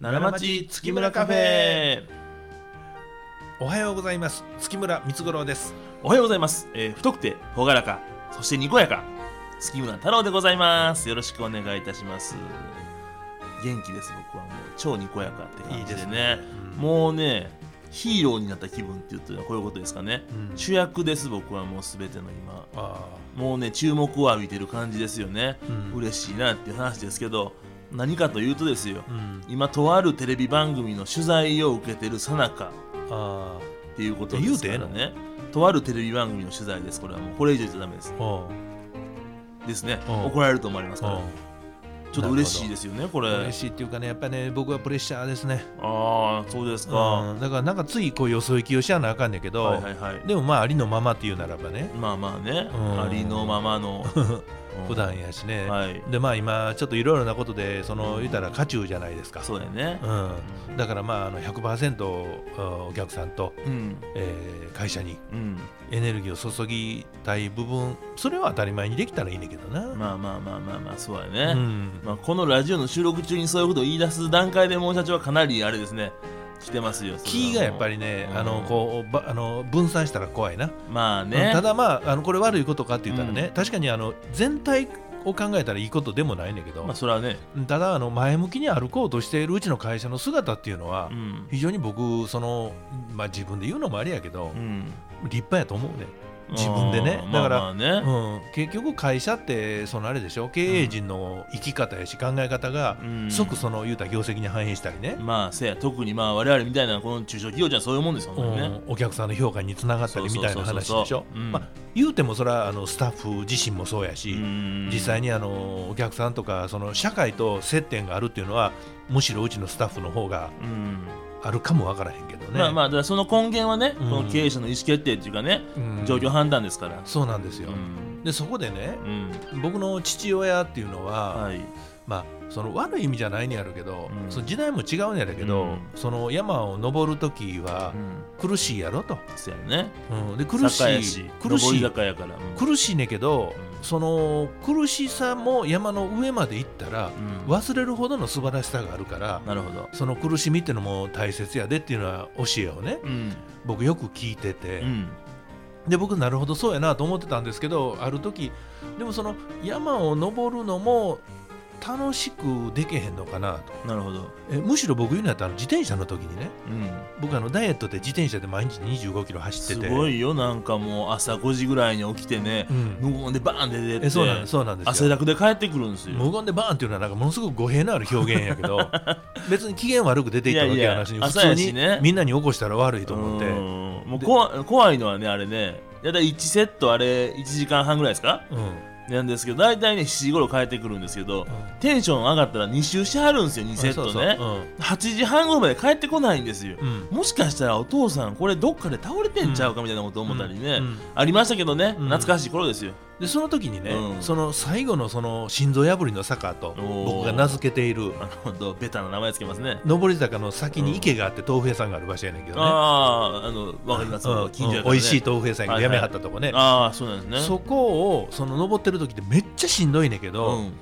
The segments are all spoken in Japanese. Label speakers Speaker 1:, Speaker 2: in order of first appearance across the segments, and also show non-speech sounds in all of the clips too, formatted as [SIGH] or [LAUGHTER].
Speaker 1: 奈良町月村カフェ。
Speaker 2: おはようございます。月村光五郎です。
Speaker 1: おはようございます、えー太くて朗らか。そしてにこやか。月村太郎でございます。よろしくお願いいたします。元気です僕はもう超にこやかって感じでね。
Speaker 2: うん。
Speaker 1: もうねヒーローになった気分って言ってるのはこういうことですかね、
Speaker 2: うん。
Speaker 1: 主役です僕はもう全ての今。
Speaker 2: あ
Speaker 1: もうね注目を浴びてる感じですよね、
Speaker 2: うん。
Speaker 1: 嬉しいなっていう話ですけど何かというとですよ
Speaker 2: あうん。
Speaker 1: 今とあるテレビ番組の取材を受けてるさなか
Speaker 2: あ
Speaker 1: っていうことですから
Speaker 2: 言うて
Speaker 1: ねとあるテレビ番組の取材です。これはもうこれ以上言っちゃダメです。ですね。
Speaker 2: うん。
Speaker 1: 怒られると思われますから。
Speaker 2: お
Speaker 1: ちょっと嬉しいですよねこれ。
Speaker 2: 嬉しいっていうかねやっぱね僕はプレッシャーですね。
Speaker 1: ああそうですか、
Speaker 2: うん。だからなんかついこうよそ行きをしやなあかんねんけど、
Speaker 1: はいはいはい。
Speaker 2: でもまあありのままっていうならばね。
Speaker 1: まあまあね、
Speaker 2: うん。
Speaker 1: ありのままの [LAUGHS]
Speaker 2: 普段やしね、
Speaker 1: はい。
Speaker 2: でまあ今ちょっといろいろなことでその言ったら渦中じゃないですか。
Speaker 1: そうだよね。
Speaker 2: うん、だからまああの100%お客さんと、
Speaker 1: うん。
Speaker 2: えー会社に
Speaker 1: うん。
Speaker 2: エネルギーを注ぎたい部分それは当たり前にできたらいいねんけどな、
Speaker 1: まあまあまあまあまあそうや
Speaker 2: う
Speaker 1: ね、
Speaker 2: ん。
Speaker 1: まあ、このラジオの収録中にそういうことを言い出す段階でもう社長はかなりあれですね来てますよ
Speaker 2: キーがやっぱりね、
Speaker 1: うん。
Speaker 2: あのこうばあの分散したら怖いな、
Speaker 1: まあね。
Speaker 2: ただまああのこれ悪いことかって言ったらね、
Speaker 1: うん。
Speaker 2: 確かにあの全体を考えたらいいことでもないねんけど、
Speaker 1: まあそれはね。
Speaker 2: ただあの前向きに歩こうとしているうちの会社の姿っていうのは、
Speaker 1: うん。
Speaker 2: 非常に僕その、まあ、自分で言うのもあれやけど、
Speaker 1: うん。
Speaker 2: 立派やと思うね自分でね。だから
Speaker 1: まあまあね、
Speaker 2: うん、結局会社ってそのあれでしょ？経営陣の生き方やし考え方が
Speaker 1: うん。
Speaker 2: 即その言うたら業績に反映したりね、
Speaker 1: まあせや特にまあ我々みたいなこの中小企業じゃそういうもんですよ、ね。
Speaker 2: ん。お客さんの評価につながったりみたいな話でしょ？言うてもそれはあのスタッフ自身もそうやし、
Speaker 1: うん。
Speaker 2: 実際にあのお客さんとかその社会と接点があるっていうのはむしろうちのスタッフの方が
Speaker 1: うん
Speaker 2: あるかもわからへんけどね。
Speaker 1: まあまあだからその根源はね、
Speaker 2: うん。
Speaker 1: この経営者の意思決定っていうかね、
Speaker 2: うん。
Speaker 1: 状況判断ですから、
Speaker 2: そうなんですよ。
Speaker 1: うん。
Speaker 2: でそこでね
Speaker 1: うん。
Speaker 2: 僕の父親っていうのは、
Speaker 1: はい。
Speaker 2: まあその悪い意味じゃないんやるけど、
Speaker 1: うん。
Speaker 2: その時代も違うんやだけど、
Speaker 1: うん。
Speaker 2: その山を登る時は
Speaker 1: うん。
Speaker 2: 苦しいやろと、
Speaker 1: そうやね。
Speaker 2: うん。で苦しい
Speaker 1: し
Speaker 2: 苦しい苦しいねんけど、
Speaker 1: うん
Speaker 2: その苦しさも山の上まで行ったら
Speaker 1: うん。
Speaker 2: 忘れるほどの素晴らしさがあるから、
Speaker 1: なるほど、
Speaker 2: その苦しみっていうのも大切やでっていうのは教えをね
Speaker 1: うん。
Speaker 2: 僕よく聞いてて、
Speaker 1: うん。
Speaker 2: で僕なるほどそうやなと思ってたんですけどある時でもその山を登るのも楽しくできへんのかなと。
Speaker 1: なるほど、
Speaker 2: えむしろ僕言うのやったら自転車の時にね。
Speaker 1: うん、
Speaker 2: 僕あのダイエットで自転車で毎日25キロ走ってて。
Speaker 1: すごいよ。なんかもう朝5時ぐらいに起きてね
Speaker 2: う、ん、
Speaker 1: 無言でバーンって出て
Speaker 2: えそうなんです。そうなんですよ。
Speaker 1: 汗だくで帰ってくるんですよ。
Speaker 2: 無言でバーンっていうのはなんかものすごく語弊のある表現やけど。[LAUGHS] 別に機嫌悪く出ていったわけやなしに普通にみんなに起こしたら悪いと思って。
Speaker 1: うん。もう怖怖いのはねあれね。だいたい1セットあれ1時間半ぐらいですか？
Speaker 2: うん
Speaker 1: なんですけど大体ね7時頃帰ってくるんですけどテンション上がったら2周してはるんですよ2セットね。
Speaker 2: そうそう。
Speaker 1: 8時半頃まで帰ってこないんですよ。
Speaker 2: うん。うん
Speaker 1: もしかしたらお父さんこれどっかで倒れてんちゃうかみたいなこと思ったりね、
Speaker 2: うん。
Speaker 1: ありましたけどね、
Speaker 2: うん。
Speaker 1: 懐かしい頃ですよ
Speaker 2: でその時にね、
Speaker 1: うん。
Speaker 2: その最後のその心臓破りの坂と僕が名付けている
Speaker 1: あのほんとベタな名前つけますね。
Speaker 2: 上り坂の先に池があって豆腐屋さんがある場所やねんけどね、
Speaker 1: あああのわかります、
Speaker 2: うん。
Speaker 1: 近所ね。
Speaker 2: 美味しい豆腐屋さんがやめはったとこね、
Speaker 1: ああそうなんですね。
Speaker 2: そこをその登ってる時ってめっちゃしんどいねんけど、
Speaker 1: うん。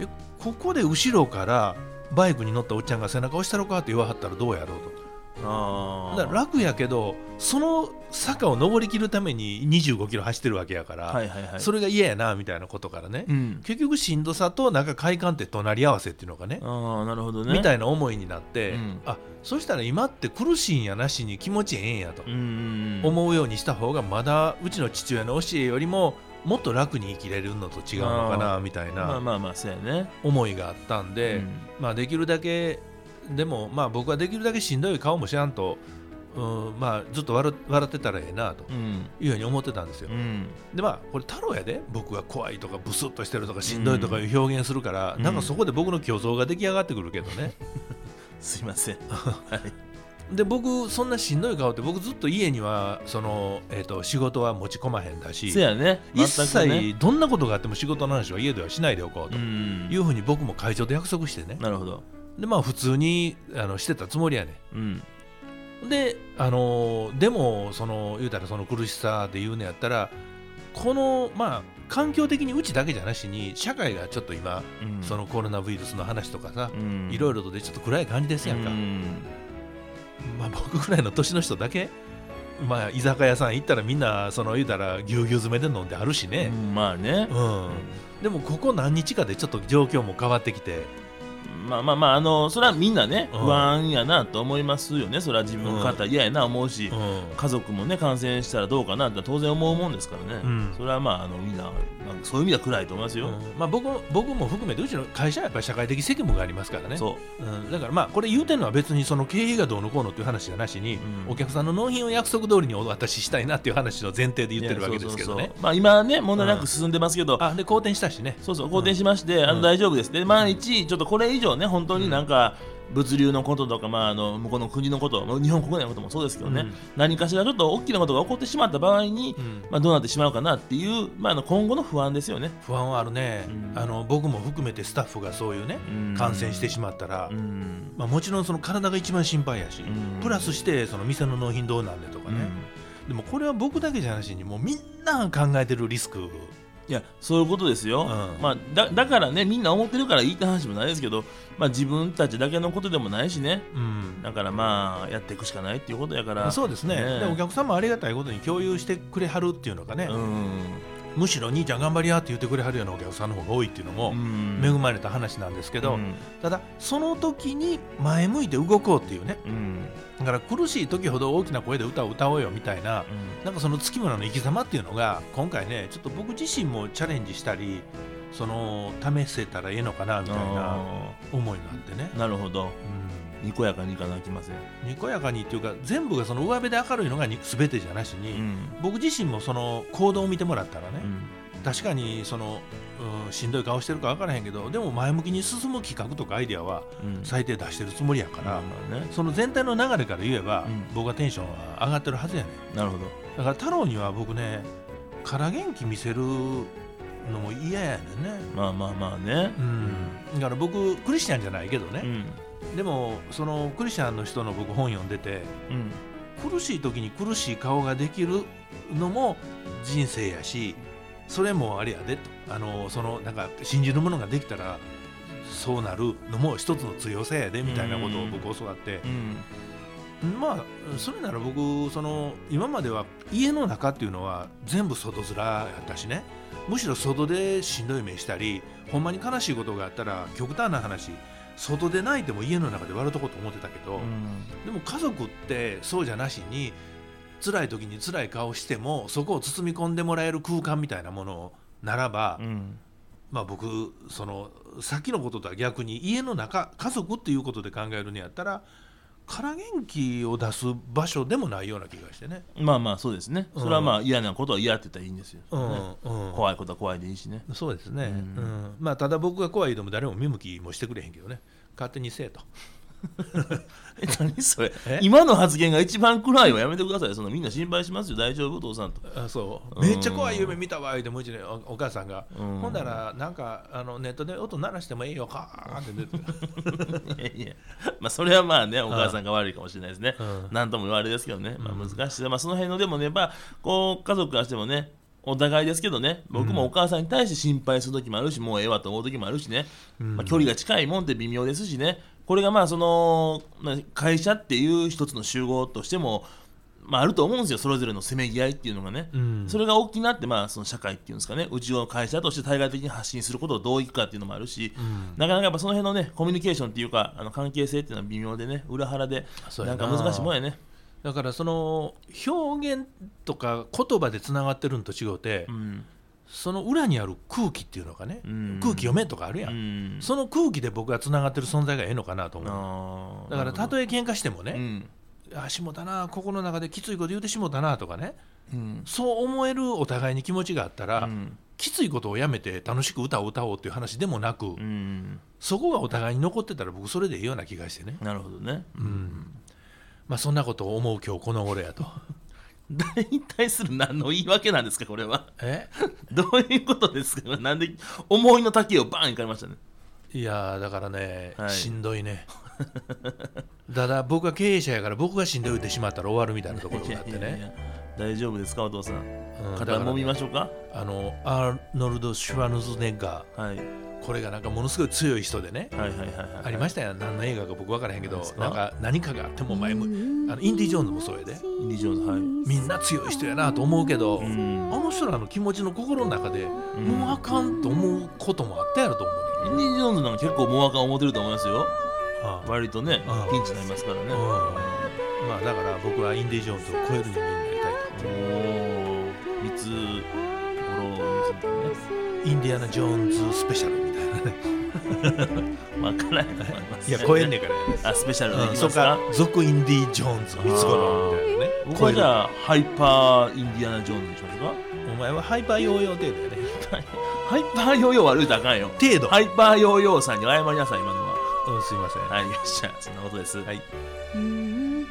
Speaker 2: えここで後ろからバイクに乗ったおっちゃんが背中押したろかって言わはったらどうやろうと
Speaker 1: ああ
Speaker 2: だから楽やけどその坂を登りきるために25キロ走ってるわけやから、
Speaker 1: はいはいはい。
Speaker 2: それが嫌やなみたいなことからね、
Speaker 1: うん。
Speaker 2: 結局しんどさとなんか快感って隣り合わせっていうのがね
Speaker 1: ああなるほどね。
Speaker 2: みた
Speaker 1: い
Speaker 2: いな思いになって、
Speaker 1: うん。
Speaker 2: あそしたら今って苦しいんやなしに気持ちええんやと思うようにした方がまだうちの父親の教えよりももっと楽に生きれるのと違うのかなみたい
Speaker 1: まあ
Speaker 2: な思いがあったんで、
Speaker 1: うん。
Speaker 2: まあできるだけでもまあ僕はできるだけしんどい顔もしらんと、うん、まあずっと笑笑ってたらええなと
Speaker 1: うん。
Speaker 2: いうふうに思ってたんですよ。
Speaker 1: うん。
Speaker 2: でまあこれ太郎やで。僕が怖いとかブスッとしてるとかしんどいとかいう表現するから、
Speaker 1: うん。
Speaker 2: なんかそこで僕の虚像が出来上がってくるけどね。[LAUGHS]
Speaker 1: すいません。[LAUGHS] はい。
Speaker 2: で僕そんなしんどい顔って僕ずっと家にはその、えー、と仕事は持ち込まへんだし
Speaker 1: ね。
Speaker 2: 一切どんなことがあっても仕事の話は家ではしないでおこうと
Speaker 1: うん。
Speaker 2: いうふうに僕も会長と約束してね。
Speaker 1: なるほど
Speaker 2: でまあ普通にあのしてたつもりやね
Speaker 1: うん。
Speaker 2: んであのでもその言うたらその苦しさで言うのやったらこのまあ環境的にうちだけじゃなしに社会がちょっと今、
Speaker 1: うん。
Speaker 2: そのコロナウイルスの話とかさ、
Speaker 1: うん。
Speaker 2: いろいろとでちょっと暗い感じですやんか、
Speaker 1: うん。
Speaker 2: まあ、僕ぐらいの年の人だけ、まあ、居酒屋さん行ったらみんなその言うたらぎゅうぎゅう詰めで飲んであるしね、
Speaker 1: うんまあね。
Speaker 2: うん。でもここ何日かでちょっと状況も変わってきて、
Speaker 1: まあまあまああのそれはみんなね
Speaker 2: うん。
Speaker 1: 不安やなと思いますよね。それは自分の方嫌やな思うし。
Speaker 2: うん。
Speaker 1: 家族もね感染したらどうかなって当然思うもんですからね、
Speaker 2: うん。
Speaker 1: それはまああのみんな、まあ、そういう意味では暗いと思いますよ、
Speaker 2: うん。まあ、僕も僕も含めてうちの会社はやっぱり社会的責務がありますからね。
Speaker 1: そう。
Speaker 2: うん、だからまあこれ言うてるのは別にその経営がどうのこうのっていう話じゃなしに、
Speaker 1: うん。
Speaker 2: お客さんの納品を約束通りにお渡ししたいなっていう話の前提で言ってるわけですけどね。
Speaker 1: いやそうそうそう。まあ今ね問題なく進んでますけど、
Speaker 2: あで好転したしね。
Speaker 1: そうそう好転しまして、あ
Speaker 2: うん。
Speaker 1: の大丈夫です。で万一ちょっとこれ以上ね本当になんか物流のこととか、まあ、あの向こうの国のことまあ日本国内のこともそうですけどね、
Speaker 2: うん。
Speaker 1: 何かしらちょっと大きなことが起こってしまった場合に、
Speaker 2: うん。
Speaker 1: まあ、どうなってしまうかなっていう、まあ、あの今後の不安ですよね。
Speaker 2: 不安はあるね、
Speaker 1: うん。
Speaker 2: あの僕も含めてスタッフがそういうね
Speaker 1: うん。
Speaker 2: 感染してしまったら、
Speaker 1: うん。
Speaker 2: まあ、もちろんその体が一番心配やし、
Speaker 1: うん。
Speaker 2: プラスしてその店の納品どうなんでとかね、でもこれは僕だけじゃなしにもうみんな考えてるリスク
Speaker 1: いやそういうことですよ、
Speaker 2: うん。
Speaker 1: まあ、だだからねみんな思ってるからいいって話もないですけど、まあ、自分たちだけのことでもないしね。
Speaker 2: うん。
Speaker 1: だからまあやっていくしかないっていうことやから。
Speaker 2: そうですね。
Speaker 1: ね。
Speaker 2: でお客さんもありがたいことに共有してくれはるっていうのがね、
Speaker 1: うん
Speaker 2: むしろ兄ちゃん頑張りやって言ってくれはるようなお客さんの方が多いっていうのも
Speaker 1: うん。
Speaker 2: 恵まれた話なんですけど、
Speaker 1: うん。
Speaker 2: ただその時に前向いて動こうっていうね。
Speaker 1: うん。
Speaker 2: だから苦しい時ほど大きな声で歌を歌おうよみたいななんかその月村の生き様っていうのが今回ねちょっと僕自身もチャレンジしたりその試せたらええのかなみたいな
Speaker 1: あ
Speaker 2: 思いがあってね、
Speaker 1: ーなるほど。
Speaker 2: うん
Speaker 1: にこやかにいかなきません、
Speaker 2: にこやかにっていうか全部がその上辺で明るいのがに全てじゃなしに、
Speaker 1: うん。
Speaker 2: 僕自身もその行動を見てもらったらね、
Speaker 1: うん。
Speaker 2: 確かにその、うん、しんどい顔してるか分からへんけどでも前向きに進む企画とかアイデアは
Speaker 1: うん。
Speaker 2: 最低出してるつもりやから、
Speaker 1: ね。
Speaker 2: その全体の流れから言えば、
Speaker 1: うん。
Speaker 2: 僕はテンションは上がってるはずやねん。
Speaker 1: なるほど。
Speaker 2: だから太郎には僕ねから元気見せるのも嫌やねんね、
Speaker 1: まあまあまあね。
Speaker 2: うん、だから僕クリスチャンじゃないけどね、
Speaker 1: うん
Speaker 2: でもそのクリスチャンの人の僕本読んでて
Speaker 1: うん。
Speaker 2: 苦しい時に苦しい顔ができるのも人生やしそれもあれやでと。あのそのなんか信じるものができたらそうなるのも一つの強さやでみたいなことを僕教わって。
Speaker 1: うん。
Speaker 2: まあそれなら僕その今までは家の中っていうのは全部外面やったしね。むしろ外でしんどい目したりほんまに悲しいことがあったら極端な話外で泣いても家の中で笑うとこと思ってたけど、
Speaker 1: うん。
Speaker 2: でも家族ってそうじゃなしに辛い時に辛い顔してもそこを包み込んでもらえる空間みたいなものならば、
Speaker 1: うん。
Speaker 2: まあ僕そのさっきのこととは逆に家の中家族っていうことで考えるんやったら空元気を出す場所でもないような気がしてね。
Speaker 1: まあまあそうですね。それはまあ嫌なことは嫌って言ったらいいんですよ、
Speaker 2: うん
Speaker 1: ね
Speaker 2: うん。
Speaker 1: 怖いことは怖いでいいしね。
Speaker 2: そうですね、
Speaker 1: う
Speaker 2: うん。んまあただ僕が怖いでも誰も見向きもしてくれへんけどね。勝手にせえと
Speaker 1: え [LAUGHS] 何それ？
Speaker 2: え？
Speaker 1: 今の発言が一番暗いわ。やめてください。そのみんな心配しますよ。大丈夫？お父さんと。
Speaker 2: あそう。
Speaker 1: うん。
Speaker 2: めっちゃ怖い夢見たわ言うてもう一年おお母さんが、
Speaker 1: うん。
Speaker 2: ほんならなんかあのネットで音鳴らしてもいいよかーって出て。[LAUGHS]
Speaker 1: いやいや。まあそれはまあねお母さんが悪いかもしれないですね。
Speaker 2: うん。
Speaker 1: 何とも言われですけどね、まあ、難しい、まあ、その辺のでもねやっぱこう家族からしてもねお互いですけどね。僕もお母さんに対して心配する時もあるし、もうええわと思う時もあるしね、
Speaker 2: うん。
Speaker 1: まあ、距離が近いもんって微妙ですしねこれがまあその、まあ、会社っていう一つの集合としても、まあ、あると思うんですよ。それぞれのせめぎ合いっていうのがね、
Speaker 2: うん。
Speaker 1: それが大きなって、まあ、その社会っていうんですかね。うちの会社として対外的に発信することをどういくかっていうのもあるし、
Speaker 2: うん。
Speaker 1: なかなかやっぱその辺のねコミュニケーションっていうかあの関係性っていうのは微妙でね。裏腹で
Speaker 2: な。
Speaker 1: なんか難しいもんやね。
Speaker 2: だからその表現とか言葉でつながってるのと違うて、
Speaker 1: うん
Speaker 2: その裏にある空気っていうのがね、
Speaker 1: うん。
Speaker 2: 空気読めとかあるやん、
Speaker 1: うん。
Speaker 2: その空気で僕がつながってる存在がええのかなと思うだからたとえ喧嘩してもね、
Speaker 1: うん。
Speaker 2: あしもたなここの中できついこと言うてしもたなとかね。
Speaker 1: うん。
Speaker 2: そう思えるお互いに気持ちがあったら、
Speaker 1: うん。
Speaker 2: きついことをやめて楽しく歌を歌おうっていう話でもなく、
Speaker 1: うん。
Speaker 2: そこがお互いに残ってたら僕それでいいような気がしてね、
Speaker 1: なるほどね。
Speaker 2: うん。まあ、そんなことを思う今日この頃やと
Speaker 1: 誰に対する何の言い訳なんですかこれは。
Speaker 2: え？[LAUGHS]
Speaker 1: どういうことですか？なんで思いの丈をバーンいかれましたね。
Speaker 2: いやーだからね、
Speaker 1: はい。
Speaker 2: しんどいね。た [LAUGHS] だ僕が経営者やから僕がしんどいってしまったら終わるみたいなところがあってね。[LAUGHS]
Speaker 1: いやいやいや大丈夫ですかお父さん。
Speaker 2: うん。
Speaker 1: 肩もみましょうか？
Speaker 2: あのアーノルド・シュワヌズネッガ
Speaker 1: はい。
Speaker 2: ーこれがなんかものすごい強い人でね
Speaker 1: はいはいはいはい
Speaker 2: ありましたよ。何の映画か僕分からへんけどなんか何かがあっても前もあのインディ・ジョーンズもそうやで。
Speaker 1: インディ・ジョーンズはい。
Speaker 2: みんな強い人やなと思うけど、
Speaker 1: うん。
Speaker 2: あの人らの気持ちの心の中で、
Speaker 1: うん。
Speaker 2: もうあかんと思うこともあったやろと思うね
Speaker 1: インディ・ジョーンズなんか結構もうあかん思ってると思いますよ。
Speaker 2: ああ。
Speaker 1: 割とね
Speaker 2: うん
Speaker 1: ピンチになりますからね。
Speaker 2: うん。まあだから僕はインディ・ジョーンズを超える人間になりたいと。
Speaker 1: おお三つね
Speaker 2: インディアナ・ジョーンズスペシャルみたいなね。
Speaker 1: わからないと思います。
Speaker 2: いや超えんねんからね
Speaker 1: あスペシャル。でいき
Speaker 2: そっか？
Speaker 1: ますか。
Speaker 2: 続インディ・ジョーンズ三つ頃みたいなね。
Speaker 1: 僕はじゃあハイパーインディアナ・ジョーンズにしましょうか？
Speaker 2: お前はハイパーヨーヨー程度やね。
Speaker 1: ハイパーヨーヨー悪いとあかんよ。
Speaker 2: 程度、
Speaker 1: ハイパーヨーヨーさんに謝りなさい今のは
Speaker 2: うん、すいません。
Speaker 1: はいよっしゃそんなことです。
Speaker 2: はい。
Speaker 3: うん